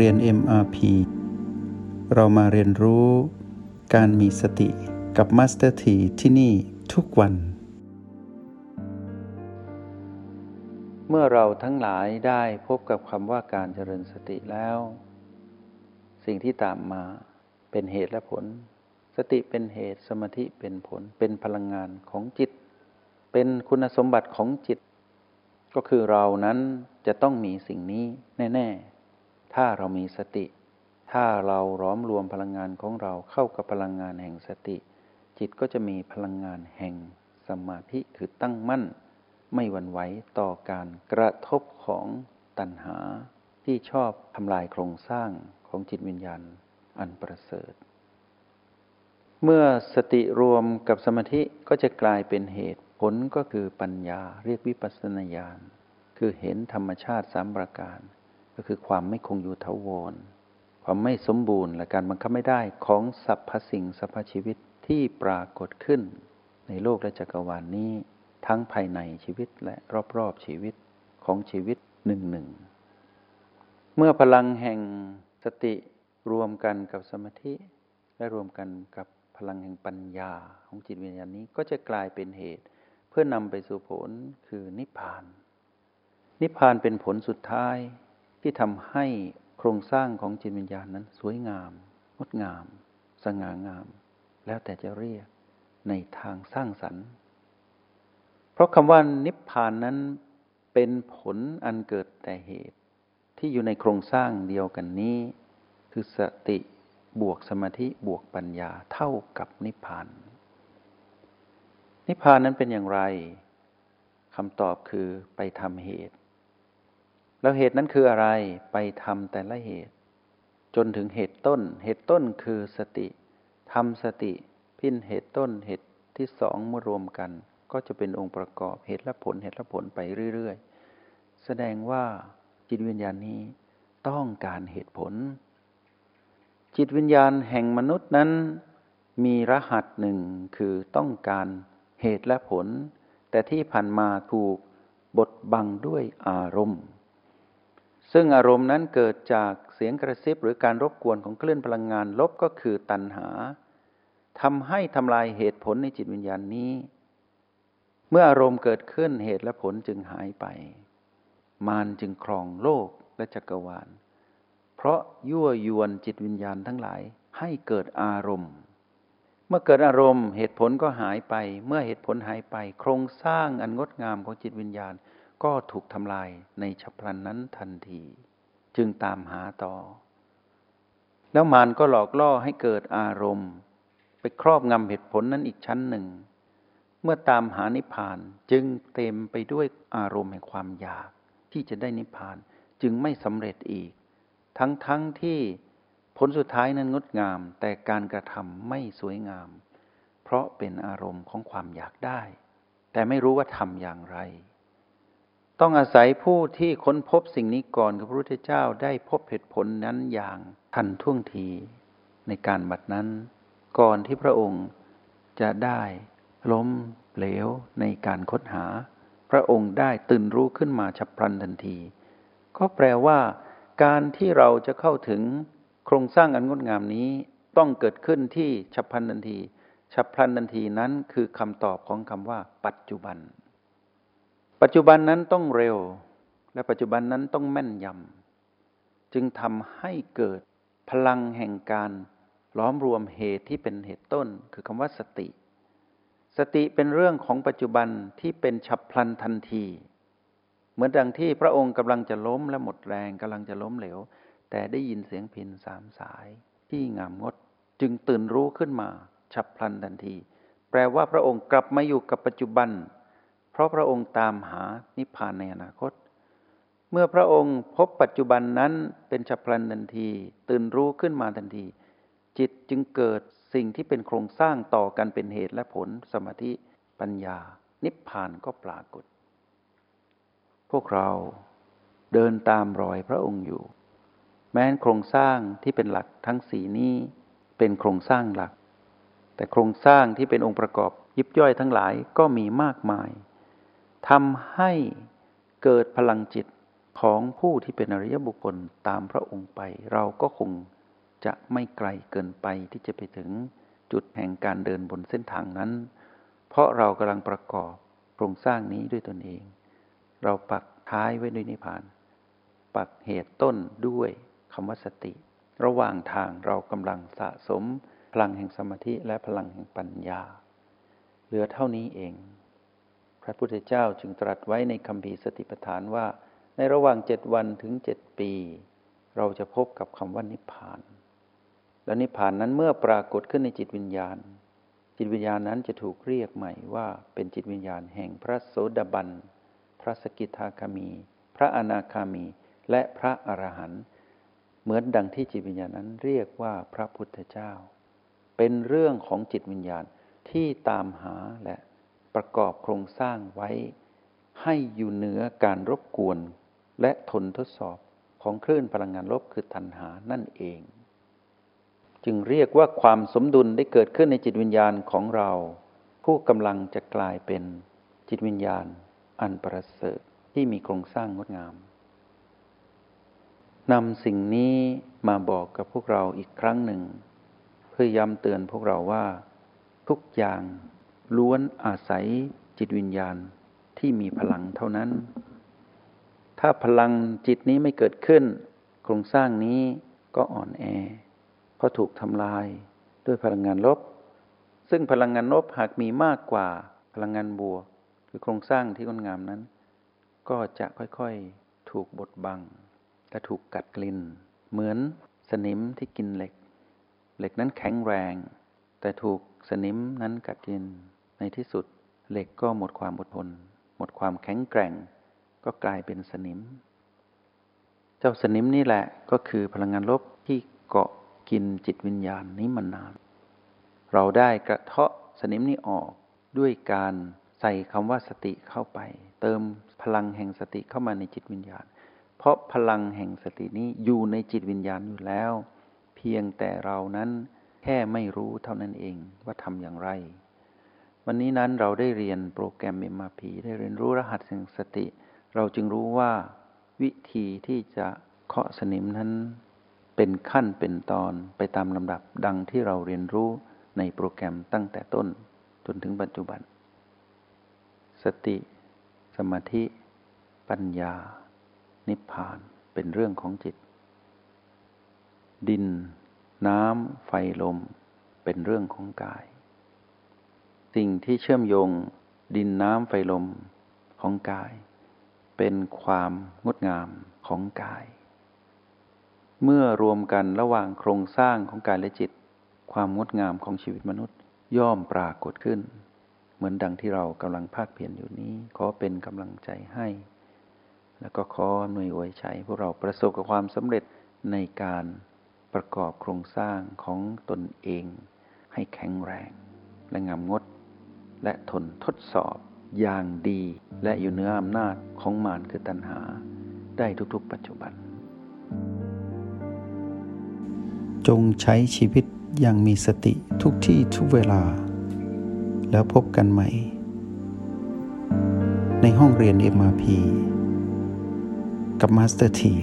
เรียน MRP เรามาเรียนรู้การมีสติกับ Master T ที่ที่นี่ทุกวัน เมื่อเราทั้งหลายได้พบกับคำว่าการเจริญสติแล้ว สิ่งที่ตามมาเป็นเหตุและผล สติเป็นเหตุสมาธิเป็นผลเป็นพลังงานของจิต เป็นคุณสมบัติของจิต ก็คือเรานั้นจะต้องมีสิ่งนี้แน่ ๆ ถ้าเรามีสติ ถ้าเราร้อมรวมพลังงานของเราเข้ากับพลังงานแห่งสติ จิตก็จะมีพลังงานแห่งสมาธิคือตั้งมั่น ไม่หวั่นไหวต่อการกระทบของตัณหา ที่ชอบทำลายโครงสร้างของจิตวิญญาณอันประเสริฐ เมื่อสติรวมกับสมาธิก็จะกลายเป็นเหตุผลก็คือปัญญาเรียกวิปัสสนาญาณคือเห็นธรรมชาติสามประการ ก็คือความไม่คงอยู่ทวร ความไม่สมบูรณ์และการบังคับไม่ได้ของสรรพสิ่งสรรพชีวิตที่ปรากฏขึ้น ในโลกและจักรวาลนนี้ ทั้งภายในชีวิตและรอบๆชีวิตของชีวิตหนึ่งหนึ่งเมื่อพลังแห่งสติรวมกันกับสมาธิ และรวมกันกับพลังแห่งปัญญาของจิตวิญญาณนี้ก็จะกลายเป็นเหตุ เพื่อนำไปสู่ผลคือนิพพาน นิพพานเป็นผลสุดท้าย ที่ทำให้โครงสร้างของจิตวิญญาณนั้น สวยงาม งดงาม สง่างาม แล้วแต่จะเรียกในทางสร้างสรรค์ เพราะคำว่านิพพานนั้นเป็นผลอันเกิดแต่เหตุ ที่อยู่ในโครงสร้างเดียวกันนี้ คือสติบวกสมาธิบวกปัญญาเท่ากับนิพพาน นิพพานนั้นเป็นอย่างไรคำตอบคือไปทำเหตุ แล้วเหตุนั้นคืออะไรไปทำแต่ละเหตุ จนถึงเหตุต้น เหตุต้นคือสติทำสติพินเหตุต้นเหตุที่สองเมื่อรวมกัน ก็จะเป็นองค์ประกอบเหตุและผลเหตุและผลไปเรื่อยๆ แสดงว่าจิตวิญญาณนี้ต้องการเหตุผล จิตวิญญาณแห่งมนุษย์นั้น มีรหัสหนึ่งคือต้องการเหตุและผล แต่ที่ผ่านมาถูกบดบังด้วยอารมณ์ ซึ่งอารมณ์นั้นเกิดจากเสียงกระซิบหรือการรบกวนของคลื่นพลังงานลบก็คือตัณหาทำให้ทำลายเหตุผลในจิตวิญญาณนี้ เมื่ออารมณ์เกิดขึ้นเหตุและผลจึงหายไป มารจึงครองโลกและจักรวาล เพราะยั่วยวนจิตวิญญาณทั้งหลายให้เกิดอารมณ์ เมื่อเกิดอารมณ์เหตุผลก็หายไป เมื่อเหตุผลหายไป โครงสร้างอันงดงามของจิตวิญญาณ ก็ถูกทำลายในฉับพลันนั้นทันที จึงตามหาต่อ แล้วมารก็หลอกล่อให้เกิดอารมณ์ ไปครอบงำเหตุผลนั้นอีกชั้นหนึ่ง เมื่อตามหานิพพานจึงเต็มไปด้วยอารมณ์แห่งความอยาก ที่จะได้นิพพานจึงไม่สำเร็จอีก ทั้งๆทที่ผลสุดท้ายนั้นงดงาม แต่การกระทำไม่สวยงาม เพราะเป็นอารมณ์ของความอยากได้ แต่ไม่รู้ว่าทำอย่างไร ต้องอาศัยผู้ที่ค้นพบสิ่งนี้ก่อนกับพระพุทธเจ้าได้พบเหตุผลนั้นอย่างทันท่วงทีในการบัดนั้น ก่อนที่พระองค์จะได้ล้มเหลวในการค้นหา พระองค์ได้ตื่นรู้ขึ้นมาฉับพลันทันที ก็แปลว่า การที่เราจะเข้าถึงโครงสร้างอันงดงามนี้ต้องเกิดขึ้นที่ฉับพลันทันทีฉับพลันทันทีนั้นคือคำตอบของคำว่า ปัจจุบัน ปัจจุบันนั้นต้องเร็ว และปัจจุบันนั้นต้องแม่นยำจึงทำให้เกิดพลังแห่งการล้อมรวมเหตุที่เป็นเหตุต้น คือคำว่าสติ สติเป็นเรื่องของปัจจุบันที่เป็นฉับพลันทันที เหมือนดังที่พระองค์กำลังจะล้มและหมดแรงกำลังจะล้มเหลว แต่ได้ยินเสียงพินสามสายที่งามงดจึงตื่นรู้ขึ้นมา ฉับพลันทันที แปลว่าพระองค์กลับมาอยู่กับปัจจุบัน เพราะพระองค์ตามหานิพพานในอนาคต เมื่อพระองค์พบปัจจุบันนั้นเป็นฉับพลันทันที ตื่นรู้ขึ้นมาทันที จิตจึงเกิดสิ่งที่เป็นโครงสร้างต่อกันเป็นเหตุและผลสมาธิปัญญา นิพพานก็ปรากฏ พวกเราเดินตามรอยพระองค์อยู่ แม้นโครงสร้างที่เป็นหลักทั้งสีนี้เป็นโครงสร้างหลัก แต่โครงสร้างที่เป็นองค์ประกอบยิบย่อยทั้งหลายก็มีมากมาย ทำให้เกิดพลังจิตของผู้ที่เป็นอริยบุคคลตามพระองค์ไป เราก็คงจะไม่ไกลเกินไปที่จะไปถึงจุดแห่งการเดินบนเส้นทางนั้น เพราะเรากำลังประกอบโครงสร้างนี้ด้วยตนเอง เราปักท้ายไว้ด้วยนิพพาน ปักเหตุต้นด้วยคำว่าสติ ระหว่างทางเรากำลังสะสมพลังแห่งสมาธิและพลังแห่งปัญญา เหลือเท่านี้เอง พระพุทธเจ้าจึงตรัสไว้ในคำพีสติปัฏฐานว่า ในระหว่างเจ็ดวันถึงเจ็ดปี เราจะพบกับคำว่านิพพาน และนิพพานนั้นเมื่อปรากฏขึ้นในจิตวิญญาณ จิตวิญญาณนั้นจะถูกเรียกใหม่ว่าเป็นจิตวิญญาณแห่งพระโสดาบัน พระสกิทาคามี พระอนาคามี และพระอรหันต์เหมือนดังที่จิตวิญญาณนั้นเรียกว่าพระพุทธเจ้า เป็นเรื่องของจิตวิญญาณที่ตามหาและ ประกอบโครงสร้างไว้ ให้อยู่เหนือการรบกวน และทนทดสอบของคลื่นพลังงานลบคือตัณหานั่นเอง จึงเรียกว่าความสมดุลได้เกิดขึ้นในจิตวิญญาณของเรา ผู้กำลังจะกลายเป็นจิตวิญญาณอันประเสริฐที่มีโครงสร้างงดงามนำสิ่งนี้มาบอกกับพวกเราอีกครั้งหนึ่ง เพื่อย้ำเตือนพวกเราว่า ทุกอย่าง ล้วนอาศัยจิตวิญญาณที่มีพลังเท่านั้น ถ้าพลังจิตนี้ไม่เกิดขึ้น โครงสร้างนี้ก็อ่อนแอ เพราะถูกทำลายด้วยพลังงานลบ ซึ่งพลังงานลบหากมีมากกว่าพลังงานบวกคือโครงสร้างที่งดงามนั้น ก็จะค่อยๆถูกบดบังและถูกกัดกลิ่น เหมือนสนิมที่กินเหล็ก เหล็กนั้นแข็งแรง แต่ถูกสนิมนั้นกัดกิน ในที่สุดเหล็กก็หมดความอดทน หมดความแข็งแกร่ง ก็กลายเป็นสนิม เจ้าสนิมนี่แหละก็คือพลังงานลบที่เกาะกินจิตวิญญาณนี้มานาน เราได้กระเทาะสนิมนี้ออกด้วยการใส่คำว่าสติเข้าไป เติมพลังแห่งสติเข้ามาในจิตวิญญาณ เพราะพลังแห่งสตินี้อยู่ในจิตวิญญาณอยู่แล้ว เพียงแต่เรานั้นแค่ไม่รู้เท่านั้นเองว่าทำอย่างไร วันนี้นั้นเราได้เรียนโปรแกรม MRP ได้เรียนรู้รหัสแห่งสติ เราจึงรู้ว่าวิธีที่จะเคาะสนิมนั้นเป็นขั้นเป็นตอนไปตามลำดับดังที่เราเรียนรู้ในโปรแกรมตั้งแต่ต้นจนถึงปัจจุบัน สติ สมาธิ ปัญญา นิพพานเป็นเรื่องของจิต ดิน น้ำ ไฟลม เป็นเรื่องของกาย สิ่งที่เชื่อมโยงดินน้ำไฟลมของกาย เป็นความงดงามของกาย เมื่อรวมกันระหว่างโครงสร้างของกายและจิต ความงดงามของชีวิตมนุษย์ย่อมปรากฏขึ้น เหมือนดังที่เรากำลังภาคเพียรอยู่นี้ ขอเป็นกำลังใจให้ แล้วก็ขอหน่วยอวยชัยพวกเราประสบกับความสำเร็จในการประกอบโครงสร้างของตนเอง ให้แข็งแรงและงามงด และทนทดสอบอย่างดี และอยู่เหนืออำนาจของมารคือตัณหา ได้ทุกๆ ปัจจุบัน จงใช้ชีวิตอย่างมีสติทุกที่ทุกเวลา แล้วพบกันใหม่ ในห้องเรียน MRP กับมาสเตอร์ที